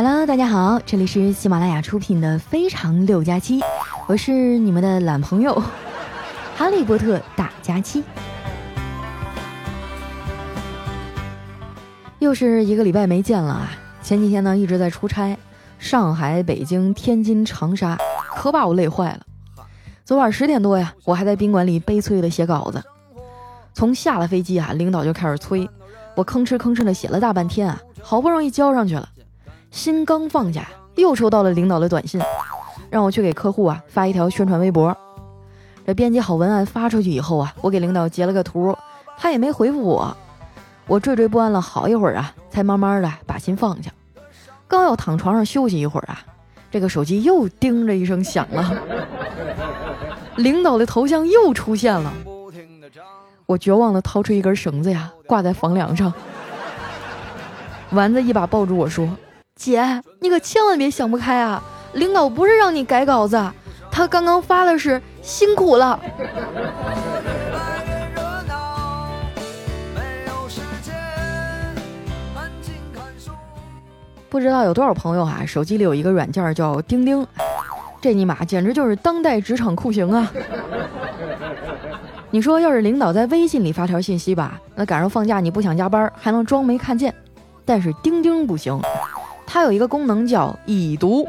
Hello，大家好，这里是喜马拉雅出品的《非常六加七》，我是你们的懒朋友 哈利波特大加七。又是一个礼拜没见了啊！前几天呢一直在出差，上海、北京、天津、长沙，可把我累坏了。昨晚十点多呀，我还在宾馆里悲催的写稿子。从下了飞机啊，领导就开始催，我吭哧吭哧的写了大半天啊，好不容易交上去了。心刚放下，又收到了领导的短信，让我去给客户啊发一条宣传微博。这编辑好文案发出去以后啊，我给领导截了个图，他也没回复我。我惴惴不安了好一会儿啊，才慢慢的把心放下。刚要躺床上休息一会儿啊，这个手机又叮的一声响了，领导的头像又出现了。我绝望的掏出一根绳子呀，挂在房梁上。丸子一把抱住我说：“姐，你可千万别想不开啊！领导不是让你改稿子，他刚刚发的是辛苦了。”不知道有多少朋友啊，手机里有一个软件叫钉钉，这尼玛简直就是当代职场酷刑啊！你说要是领导在微信里发条信息吧，那赶上放假你不想加班还能装没看见，但是钉钉不行，它有一个功能叫已读，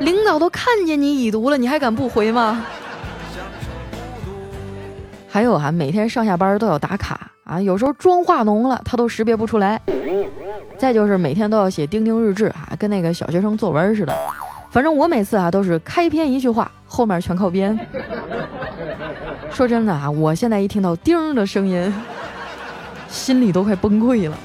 领导都看见你已读了，你还敢不回吗？还有啊，每天上下班都要打卡啊，有时候妆化浓了，他都识别不出来。再就是每天都要写钉钉日志啊，跟那个小学生作文似的。反正我每次啊都是开篇一句话，后面全靠编。说真的啊，我现在一听到钉的声音，心里都快崩溃了。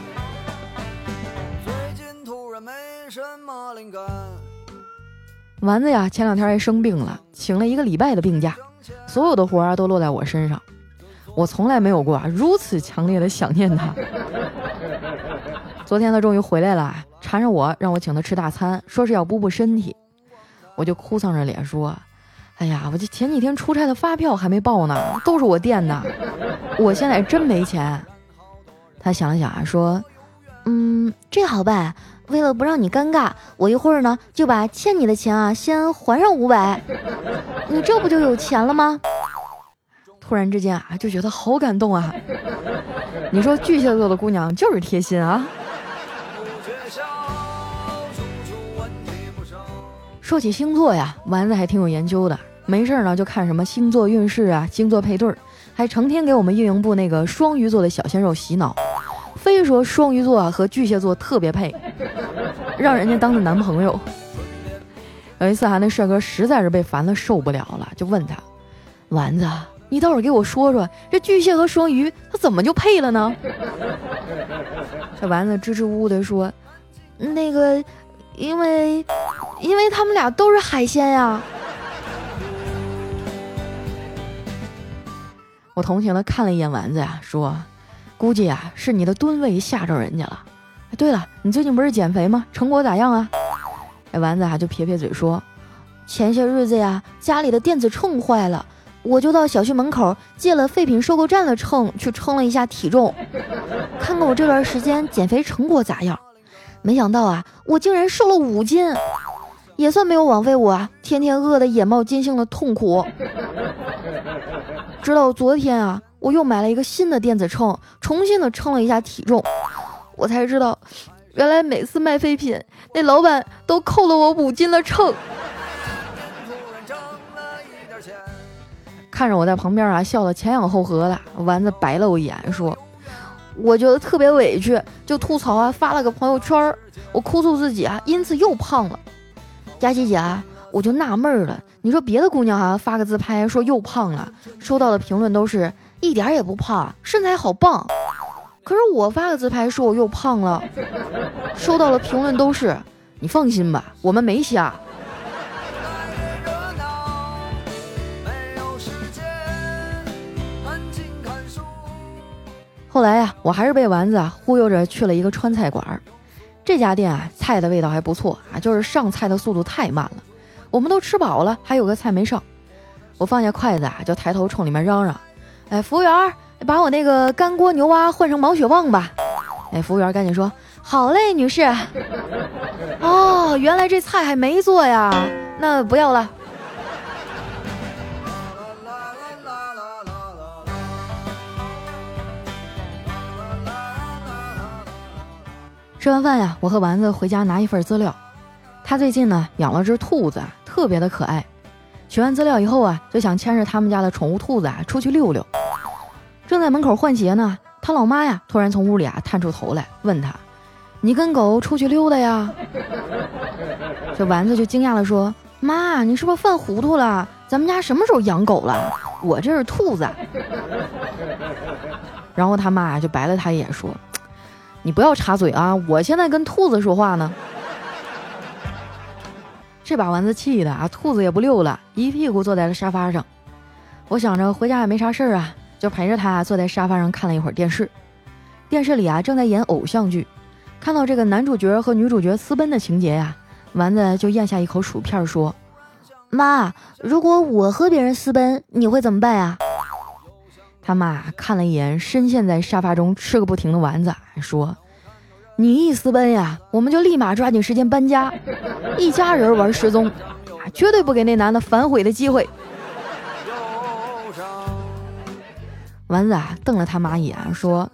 丸子呀，前两天还生病了，请了一个礼拜的病假，所有的活儿都落在我身上。我从来没有过如此强烈的想念他。昨天他终于回来了，缠着我让我请他吃大餐，说是要补补身体。我就哭丧着脸说：“哎呀，我这前几天出差的发票还没报呢，都是我垫的，我现在真没钱。”他想了想啊，说：“嗯，这好办，为了不让你尴尬，我一会儿呢就把欠你的钱啊先还上五百，你这不就有钱了吗？”突然之间啊，就觉得好感动啊！你说巨蟹座的姑娘就是贴心啊。说起星座呀，丸子还挺有研究的。没事呢，就看什么星座运势啊、星座配对儿，还成天给我们运营部那个双鱼座的小鲜肉洗脑，非说双鱼座和巨蟹座特别配，让人家当的男朋友。有一次啊，那帅哥实在是被烦的受不了了，就问他：“丸子，你倒是给我说说，这巨蟹和双鱼他怎么就配了呢？” 这丸子支支吾吾的说：“那个，因为……”因为他们俩都是海鲜呀！我同情的看了一眼丸子呀，说：“估计啊是你的吨位吓着人家了。”，对了，你最近不是减肥吗？成果咋样啊？哎，丸子啊就撇撇嘴说：“前些日子呀，家里的电子秤坏了，我就到小区门口借了废品收购站的秤去称了一下体重，看看我这段时间减肥成果咋样。没想到啊，我竟然瘦了五斤。”也算没有枉费我啊！天天饿得眼冒金星的痛苦。直到昨天啊，我又买了一个新的电子秤，重新的称了一下体重，我才知道，原来每次卖废品，那老板都扣了我五斤的秤。看着我在旁边啊，笑得前仰后合的，丸子白了我一眼，说：“我觉得特别委屈，就吐槽啊，发了个朋友圈儿，我哭诉自己啊，因此又胖了。”佳琪姐啊，我就纳闷了，你说别的姑娘啊发个自拍说又胖了，收到的评论都是一点也不胖，身材好棒。可是我发个自拍说我又胖了，收到了评论都是你放心吧，我们没瞎。后来呀，我还是被丸子啊忽悠着去了一个川菜馆儿。这家店啊，菜的味道还不错啊，就是上菜的速度太慢了。我们都吃饱了，还有个菜没上。我放下筷子啊，就抬头冲里面嚷嚷：“哎，服务员，把我那个干锅牛蛙换成毛血旺吧！”哎，服务员赶紧说：“好嘞，女士。哦，原来这菜还没做呀，那不要了。吃完饭呀，我和丸子回家拿一份资料。他最近呢养了只兔子，特别的可爱。取完资料以后啊，就想牵着他们家的宠物兔子啊出去溜溜。正在门口换鞋呢，他老妈呀突然从屋里啊探出头来，问他：“你跟狗出去溜达呀？” 这丸子就惊讶的说：“妈，你是不是犯糊涂了？咱们家什么时候养狗了？我这是兔子。”然后他妈就白了他一眼说。你不要插嘴啊！我现在跟兔子说话呢。这把丸子气的啊，兔子也不溜了，一屁股坐在了沙发上。我想着回家也没啥事儿啊，就陪着他坐在沙发上看了一会儿电视。电视里啊正在演偶像剧，看到这个男主角和女主角私奔的情节呀，丸子就咽下一口薯片说：“妈，如果我和别人私奔，你会怎么办呀？”他妈看了一眼深陷在沙发中吃个不停的丸子，说：“你一私奔呀，我们就立马抓紧时间搬家，一家人玩失踪，绝对不给那男的反悔的机会。”丸子啊，瞪了他妈一眼，说：“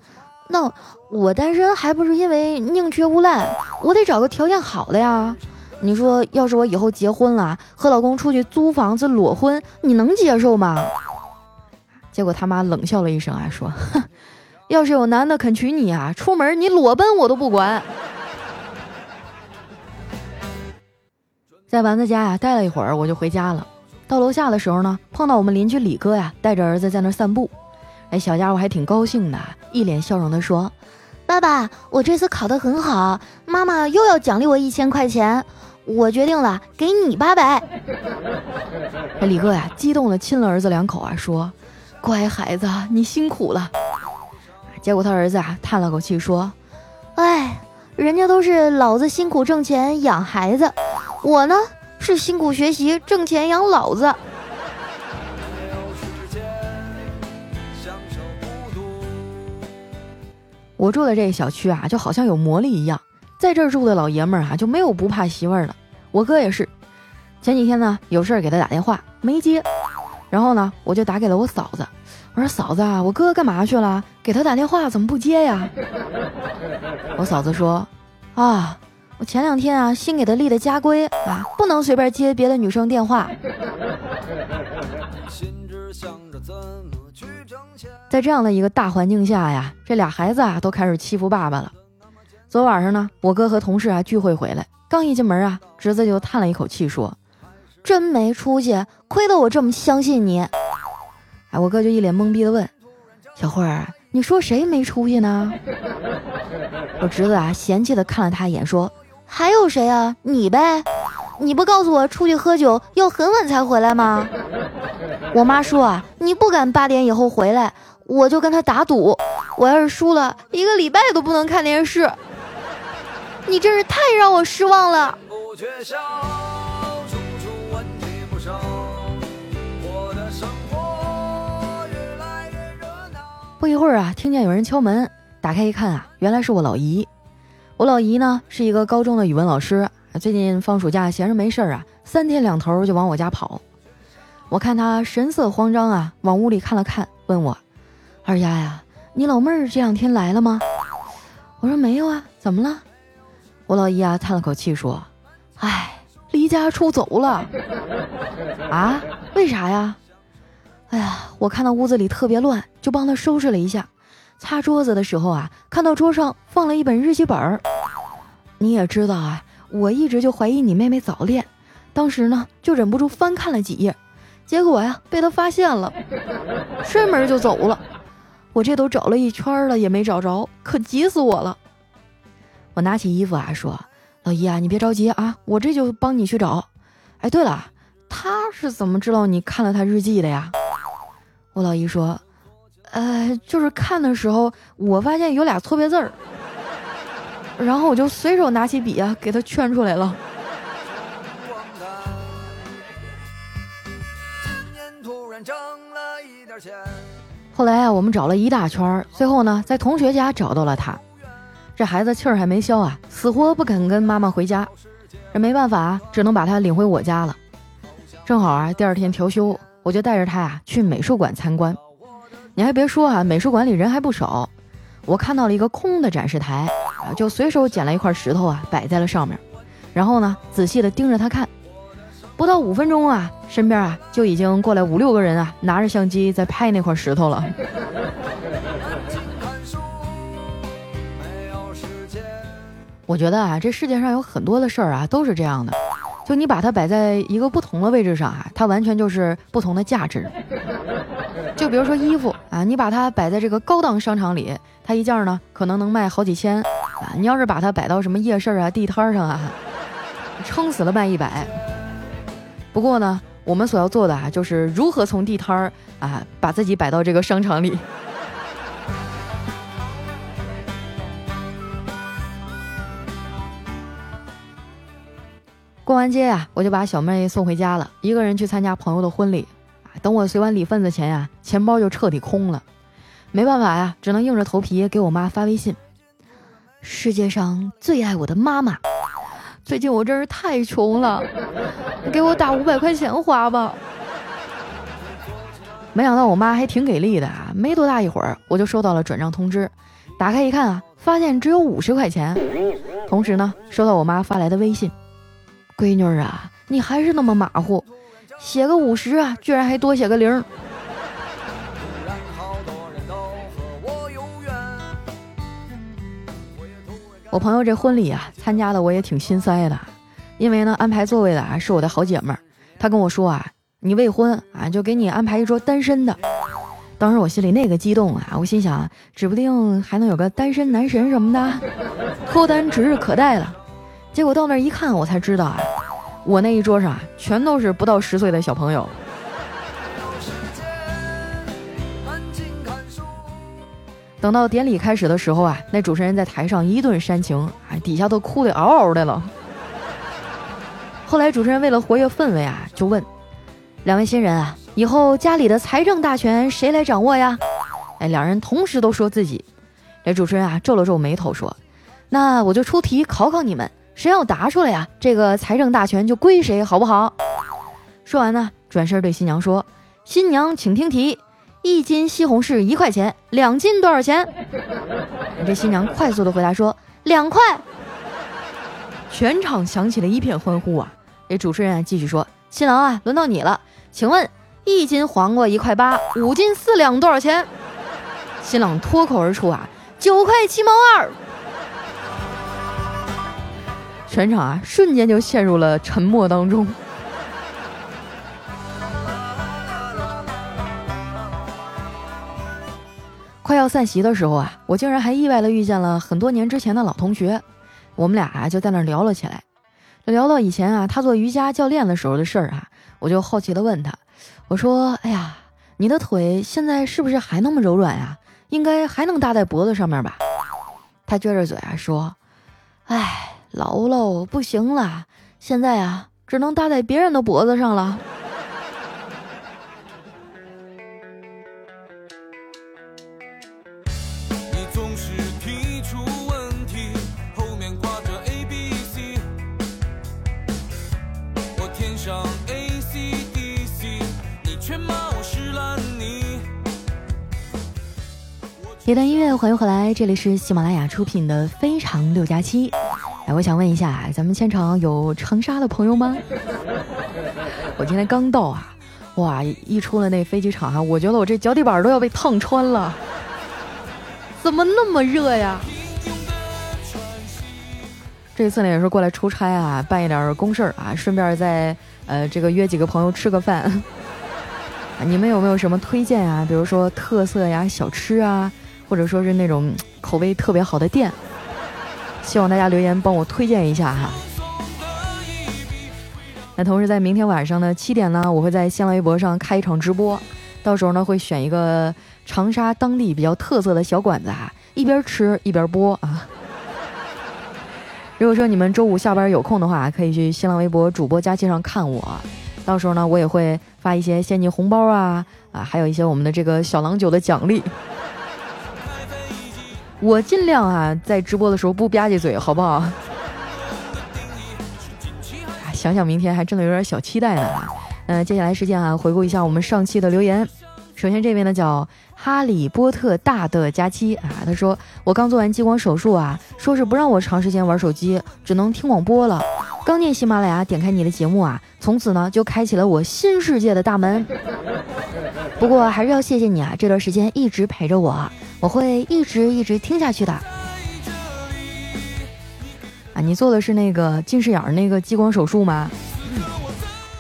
那我单身还不是因为宁缺毋滥，我得找个条件好的呀。你说，要是我以后结婚了，和老公出去租房子裸婚，你能接受吗？”结果他妈冷笑了一声，啊，说：“哼，要是有男的肯娶你啊，出门你裸奔我都不管。”在丸子家呀待了一会儿，我就回家了。到楼下的时候呢，碰到我们邻居李哥呀，带着儿子在那散步。哎，小家伙还挺高兴的，一脸笑容的说：“爸爸，我这次考得很好，妈妈又要奖励我一千块钱，我决定了，给你八百。”李哥呀，激动的亲了儿子两口啊，说。乖孩子，你辛苦了。结果他儿子啊叹了口气说：“哎，人家都是老子辛苦挣钱养孩子，我呢是辛苦学习挣钱养老子。”我住的这个小区啊，就好像有魔力一样，在这儿住的老爷们儿啊就没有不怕媳妇儿的。我哥也是，前几天呢有事儿给他打电话没接。然后呢，我就打给了我嫂子，我说嫂子啊，我哥干嘛去了？给他打电话怎么不接呀？我嫂子说，啊，我前两天啊新给他立的家规啊，不能随便接别的女生电话。在这样的一个大环境下呀，这俩孩子啊都开始欺负爸爸了。昨晚上呢，我哥和同事啊聚会回来，刚一进门啊，侄子就叹了一口气说。真没出息，亏得我这么相信你。我哥就一脸懵逼的问：“小慧儿，你说谁没出息呢？” 我侄子啊嫌弃的看了他一眼，说：“还有谁啊？你呗？你不告诉我出去喝酒要很晚才回来吗？我妈说啊，你不敢八点以后回来，我就跟他打赌，我要是输了，一个礼拜都不能看电视。你真是太让我失望了。”不一会儿啊，听见有人敲门，打开一看啊，原来是我老姨。我老姨呢是一个高中的语文老师，最近放暑假闲着没事儿啊，三天两头就往我家跑。我看她神色慌张啊，往屋里看了看，问我：“二丫呀，你老妹儿这两天来了吗？”我说：“没有啊，怎么了？”我老姨啊叹了口气说：“唉，离家出走了。”啊？为啥呀？哎呀，我看到屋子里特别乱，就帮他收拾了一下。擦桌子的时候啊，看到桌上放了一本日记本儿。你也知道啊，我一直就怀疑你妹妹早恋，当时呢就忍不住翻看了几页，结果呀被他发现了，摔门就走了。我这都找了一圈了也没找着，可急死我了。我拿起衣服啊说：“老姨啊，你别着急啊，我这就帮你去找。”哎，对了，他是怎么知道你看了他日记的呀？我老姨说：“呃，就是看的时候，我发现有俩错别字儿，然后我就随手拿起笔啊，给他圈出来了。”后来啊，我们找了一大圈，最后呢，在同学家找到了他。这孩子气儿还没消啊，死活不肯跟妈妈回家。这没办法，只能把他领回我家了。正好啊，第二天调休，我就带着他呀去美术馆参观。你还别说啊，美术馆里人还不少。我看到了一个空的展示台啊，就随手捡了一块石头啊，摆在了上面。然后呢，仔细的盯着他看。不到五分钟啊，身边啊就已经过来五六个人啊，拿着相机在拍那块石头了。我觉得啊，这世界上有很多的事儿啊，都是这样的。就你把它摆在一个不同的位置上啊，它完全就是不同的价值。就比如说衣服啊，你把它摆在这个高档商场里，它一件呢可能能卖好几千啊。你要是把它摆到什么夜市啊、地摊上啊，撑死了卖一百。不过呢，我们所要做的啊，就是如何从地摊儿啊，把自己摆到这个商场里。过完街呀，我就把小妹送回家了，一个人去参加朋友的婚礼。等我随完礼份子钱呀，钱包就彻底空了。没办法呀，只能硬着头皮给我妈发微信。世界上最爱我的妈妈，最近我真是太穷了，给我打五百块钱花吧。没想到我妈还挺给力的啊，没多大一会儿我就收到了转账通知，打开一看啊，发现只有五十块钱。同时呢，收到我妈发来的微信。闺女啊，你还是那么马虎，写个五十啊，居然还多写个零。我朋友这婚礼啊，参加的我也挺心塞的，因为呢，安排座位的啊是我的好姐妹儿，她跟我说啊，你未婚啊，就给你安排一桌单身的。当时我心里那个激动啊，我心想，指不定还能有个单身男神什么的，脱单指日可待了。结果到那儿一看，我才知道啊，我那一桌上啊，全都是不到十岁的小朋友。等到典礼开始的时候啊，那主持人在台上一顿煽情，哎，底下都哭得嗷嗷的了。后来主持人为了活跃氛围啊，就问两位新人啊，以后家里的财政大权谁来掌握呀？哎，两人同时都说自己。这主持人啊，皱了皱眉头说：“那我就出题考考你们。”谁要答出来呀？这个财政大权就归谁，好不好？说完呢，转身对新娘说：“新娘，请听题，一斤西红柿一块钱，两斤多少钱？”这新娘快速的回答说：“两块。”全场响起了一片欢呼啊！这主持人继续说：“新郎啊，轮到你了，请问一斤黄瓜一块八，五斤四两多少钱？”新郎脱口而出啊：“九块七毛二。”全场啊，瞬间就陷入了沉默当中。快要散席的时候啊，我竟然还意外的遇见了很多年之前的老同学，我们俩啊就在那聊了起来。聊到以前啊，他做瑜伽教练的时候的事儿啊，我就好奇的问他，我说：“哎呀，你的腿现在是不是还那么柔软呀？应该还能搭在脖子上面吧？”他撅着嘴啊说：“哎。”老喽，不行了，现在啊，只能搭在别人的脖子上了。一段音乐，欢迎回来，这里是喜马拉雅出品的《非常六加七》。哎，我想问一下，咱们现场有长沙的朋友吗？我今天刚到啊，哇，一出了那飞机场啊，我觉得我这脚底板都要被烫穿了，怎么那么热呀？这次呢也是过来出差啊，办一点公事儿啊，顺便再呃这个约几个朋友吃个饭。你们有没有什么推荐啊？比如说特色呀、小吃啊，或者说是那种口味特别好的店？希望大家留言帮我推荐一下哈。那同时在明天晚上呢七点呢，我会在新浪微博上开一场直播，到时候呢会选一个长沙当地比较特色的小馆子啊，一边吃一边播啊。如果说你们周五下班有空的话，可以去新浪微博主播佳期上看我，到时候呢我也会发一些现金红包啊啊，还有一些我们的这个小郎酒的奖励。我尽量啊，在直播的时候不吧唧嘴，好不好？想想明天还真的有点小期待呢。嗯，接下来时间啊，回顾一下我们上期的留言。首先这位呢叫哈利波特大的假期啊，他说我刚做完激光手术啊，说是不让我长时间玩手机，只能听广播了。刚进喜马拉雅，点开你的节目啊，从此呢就开启了我新世界的大门。不过还是要谢谢你啊，这段时间一直陪着我，我会一直一直听下去的。啊，你做的是那个近视眼那个激光手术吗？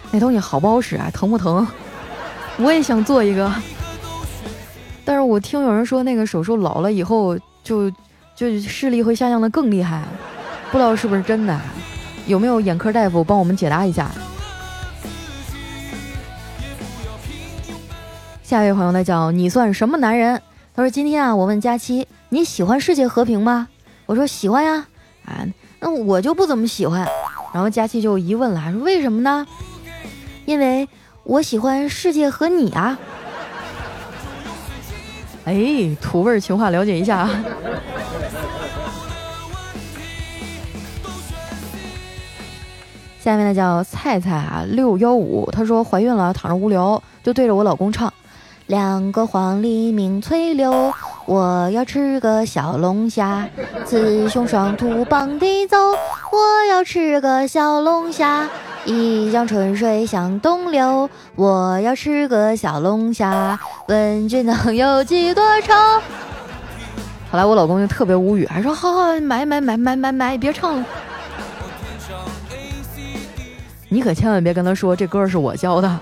那东西好不好使啊？疼不疼？我也想做一个，但是我听有人说那个手术老了以后就就视力会下降的更厉害，不知道是不是真的？有没有眼科大夫帮我们解答一下？下一位朋友呢叫你算什么男人？他说今天啊，我问佳期你喜欢世界和平吗？我说喜欢呀，啊，那我就不怎么喜欢。然后佳期就疑问了，说为什么呢？因为。我喜欢世界和你啊！哎，土味情话了解一下。下面呢叫菜菜啊六幺五，她说怀孕了，躺着无聊，就对着我老公唱：两个黄鹂鸣翠柳，我要吃个小龙虾，雌雄双兔傍地走，我要吃个小龙虾。一江春水向东流，我要吃个小龙虾。问君能有几多愁？后来我老公就特别无语，还说：好好买买买买买买，别唱了。你可千万别跟他说这歌是我教的。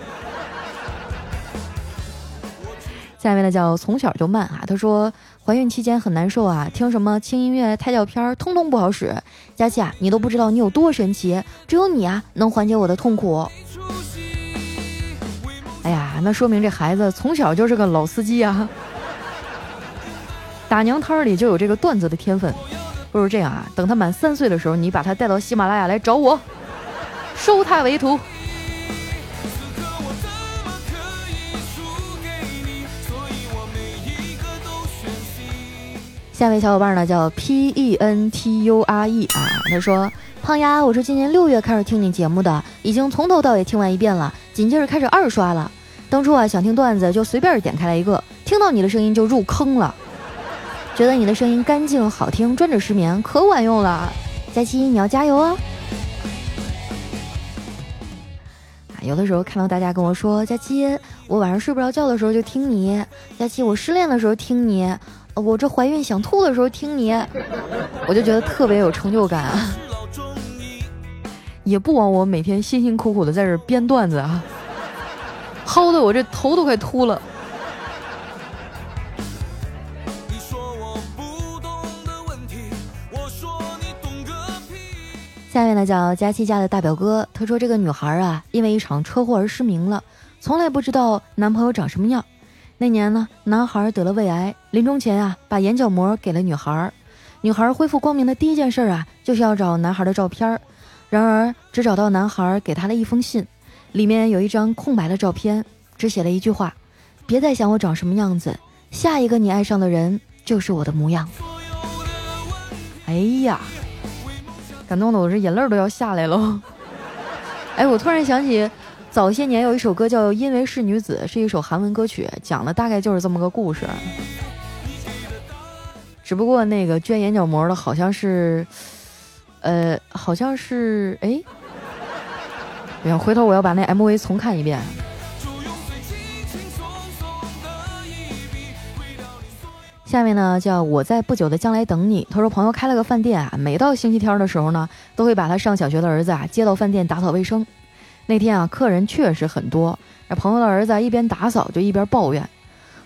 下面呢叫从小就慢啊，他说。怀孕期间很难受啊，听什么轻音乐、胎教片儿，通通不好使。佳琪啊，你都不知道你有多神奇，只有你啊能缓解我的痛苦。哎呀，那说明这孩子从小就是个老司机啊，打娘胎里就有这个段子的天分。不如这样啊，等他满三岁的时候，你把他带到喜马拉雅来找我，收他为徒。下位小伙伴呢叫 P E N T U R E 啊，他说：“胖丫，我是今年六月开始听你节目的，已经从头到尾听完一遍了，紧接着开始二刷了。当初啊想听段子就随便点开了一个，听到你的声音就入坑了，觉得你的声音干净好听，专治失眠，可管用了。佳期你要加油啊！啊，有的时候看到大家跟我说，佳期，我晚上睡不着觉的时候就听你，佳期，我失恋的时候听你。”我这怀孕想吐的时候听你，我就觉得特别有成就感，也不枉我每天辛辛苦苦的在这编段子啊，薅的我这头都快秃了。下面呢叫佳期家的大表哥，他说这个女孩啊，因为一场车祸而失明了，从来不知道男朋友长什么样。那年呢，男孩得了胃癌，临终前啊，把眼角膜给了女孩。女孩恢复光明的第一件事啊，就是要找男孩的照片。然而，只找到男孩给她的一封信，里面有一张空白的照片，只写了一句话：“别再想我长什么样子，下一个你爱上的人就是我的模样。”哎呀，感动的我这眼泪都要下来了。哎，我突然想起。早些年有一首歌叫《因为是女子》，是一首韩文歌曲，讲的大概就是这么个故事。只不过那个捐眼角膜的好像是，呃，好像是哎，哎呀，回头我要把那 MV 重看一遍。下面呢叫我在不久的将来等你。他说朋友开了个饭店啊，每到星期天的时候呢，都会把他上小学的儿子啊接到饭店打扫卫生。那天啊，客人确实很多。那朋友的儿子一边打扫就一边抱怨：“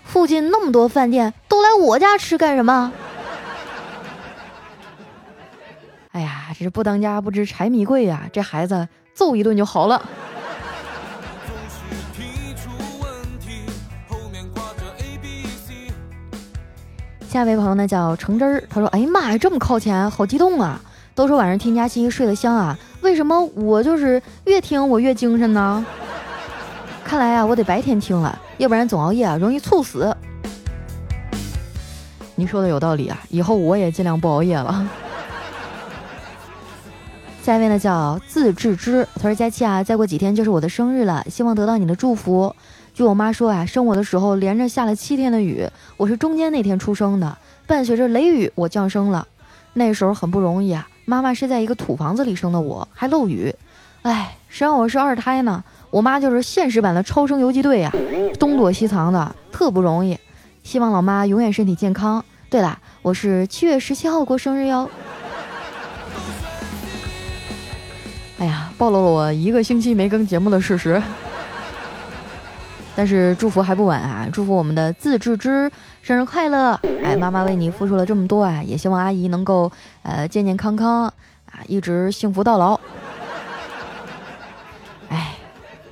附近那么多饭店，都来我家吃干什么？” 哎呀，这是不当家不知柴米贵呀！这孩子揍一顿就好了。下一位朋友呢叫橙汁儿，他说：“哎呀妈呀，这么靠前，好激动啊！都说晚上听佳期睡得香啊。”为什么我就是越听我越精神呢？看来啊，我得白天听了，要不然总熬夜啊容易猝死。你说的有道理啊，以后我也尽量不熬夜了。下一位呢叫自治之，他说佳期啊，再过几天就是我的生日了，希望得到你的祝福。据我妈说啊，生我的时候连着下了七天的雨，我是中间那天出生的，伴随着雷雨我降生了。那时候很不容易啊，妈妈是在一个土房子里生的我，还漏雨。哎，谁让我是二胎呢？我妈就是现实版的超生游击队呀，东躲西藏的，特不容易。希望老妈永远身体健康。对了，我是七月十七号过生日哟。哎呀，暴露了我一个星期没更节目的事实。但是祝福还不晚啊！祝福我们的自治之生日快乐！哎，妈妈为你付出了这么多啊，也希望阿姨能够呃健健康康啊，一直幸福到老。哎，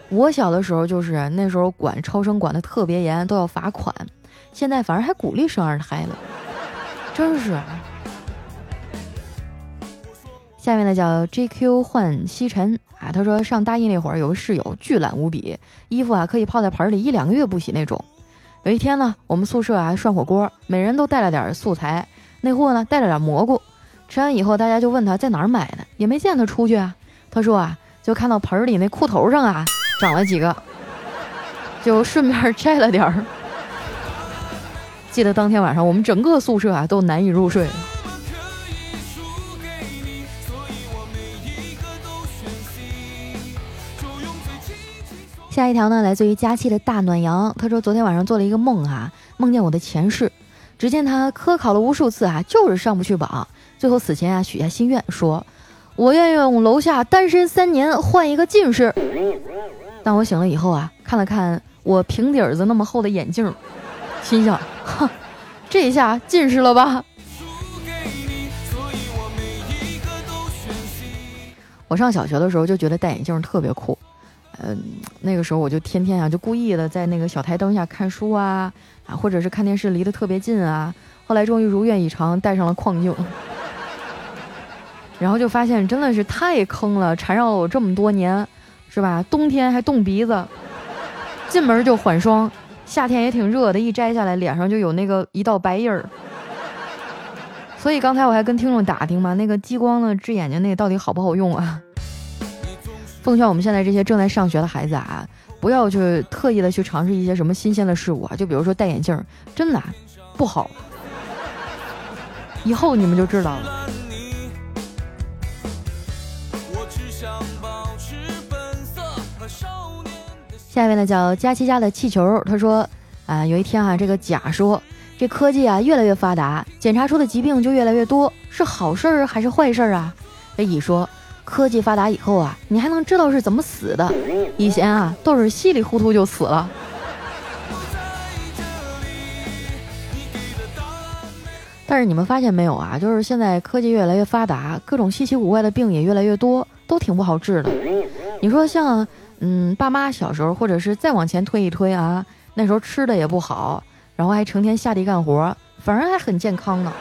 我小的时候就是那时候管超生管的特别严，都要罚款。现在反而还鼓励生二胎了，真是。下面呢叫 JQ 换西尘啊，他说上大一那会儿有个室友巨懒无比，衣服啊可以泡在盆里一两个月不洗那种。有一天呢，我们宿舍啊涮火锅，每人都带了点素材，那货呢带了点蘑菇。吃完以后，大家就问他在哪儿买的，也没见他出去啊。他说啊，就看到盆里那裤头上啊长了几个，就顺便摘了点儿。记得当天晚上我们整个宿舍啊都难以入睡。下一条呢，来自于佳期的大暖阳。他说，昨天晚上做了一个梦啊，梦见我的前世。只见他科考了无数次啊，就是上不去榜。最后死前啊，许下心愿，说：“我愿用楼下单身三年换一个近视。”当我醒了以后啊，看了看我平底儿子那么厚的眼镜，心想：“哼，这一下近视了吧？”我上小学的时候就觉得戴眼镜特别酷。嗯，那个时候我就天天啊，就故意的在那个小台灯下看书啊，啊，或者是看电视离得特别近啊。后来终于如愿以偿戴上了框镜，然后就发现真的是太坑了，缠绕了我这么多年，是吧？冬天还冻鼻子，进门就缓霜，夏天也挺热的，一摘下来脸上就有那个一道白印儿。所以刚才我还跟听众打听嘛，那个激光的治眼睛那个到底好不好用啊？奉劝我们现在这些正在上学的孩子啊，不要去特意的去尝试一些什么新鲜的事物啊，就比如说戴眼镜，真的不好。以后你们就知道了。下一位呢叫佳琪家的气球，他说啊，有一天啊，这个甲说，这科技啊越来越发达，检查出的疾病就越来越多，是好事儿还是坏事儿啊？这乙说。科技发达以后啊，你还能知道是怎么死的。以前啊，都是稀里糊涂就死了。但是你们发现没有啊？就是现在科技越来越发达，各种稀奇古怪的病也越来越多，都挺不好治的。你说像，嗯，爸妈小时候，或者是再往前推一推啊，那时候吃的也不好，然后还成天下地干活，反而还很健康呢。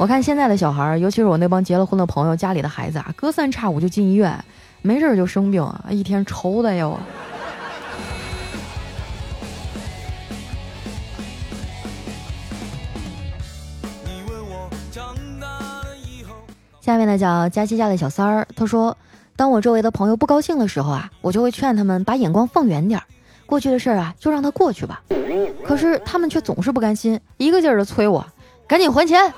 我看现在的小孩儿，尤其是我那帮结了婚的朋友家里的孩子啊，隔三差五就进医院，没事儿就生病啊，一天愁的哟。下面呢叫佳琪家的小三儿，他说：“当我周围的朋友不高兴的时候啊，我就会劝他们把眼光放远点儿，过去的事儿啊就让它过去吧。可是他们却总是不甘心，一个劲儿的催我赶紧还钱。”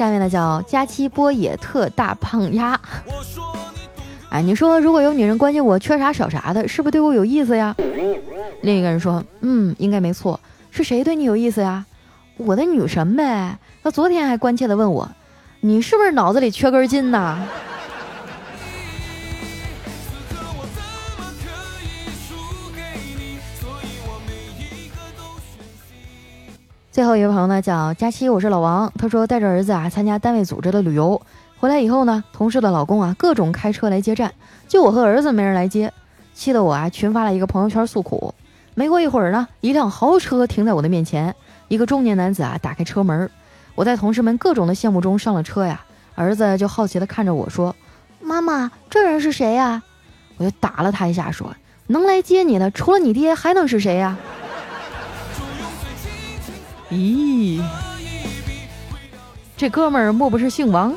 下面呢叫佳期波野特大胖丫，哎，你说如果有女人关心我缺啥少啥的，是不是对我有意思呀？另一个人说，嗯，应该没错，是谁对你有意思呀？我的女神呗。他昨天还关切的问我，你是不是脑子里缺根筋呢？最后一位朋友呢，叫佳期，我是老王。他说带着儿子啊参加单位组织的旅游，回来以后呢，同事的老公啊各种开车来接站，就我和儿子没人来接，气得我啊群发了一个朋友圈诉苦。没过一会儿呢，一辆豪车停在我的面前，一个中年男子啊打开车门，我在同事们各种的羡慕中上了车呀。儿子就好奇的看着我说：“妈妈，这人是谁呀？”我就打了他一下，说：“能来接你的除了你爹还能是谁呀？咦，这哥们儿莫不是姓王？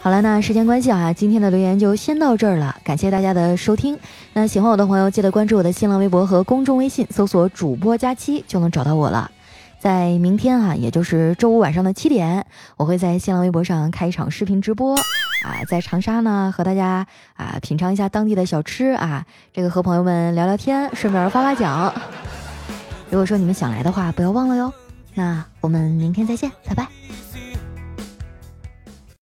好了，那时间关系啊，今天的留言就先到这儿了。感谢大家的收听。那喜欢我的朋友，记得关注我的新浪微博和公众微信，搜索“主播佳期”就能找到我了。在明天啊，也就是周五晚上的七点，我会在新浪微博上开一场视频直播啊，在长沙呢和大家啊品尝一下当地的小吃啊，这个和朋友们聊聊天，顺便发发奖。如果说你们想来的话，不要忘了哟。那我们明天再见，拜拜。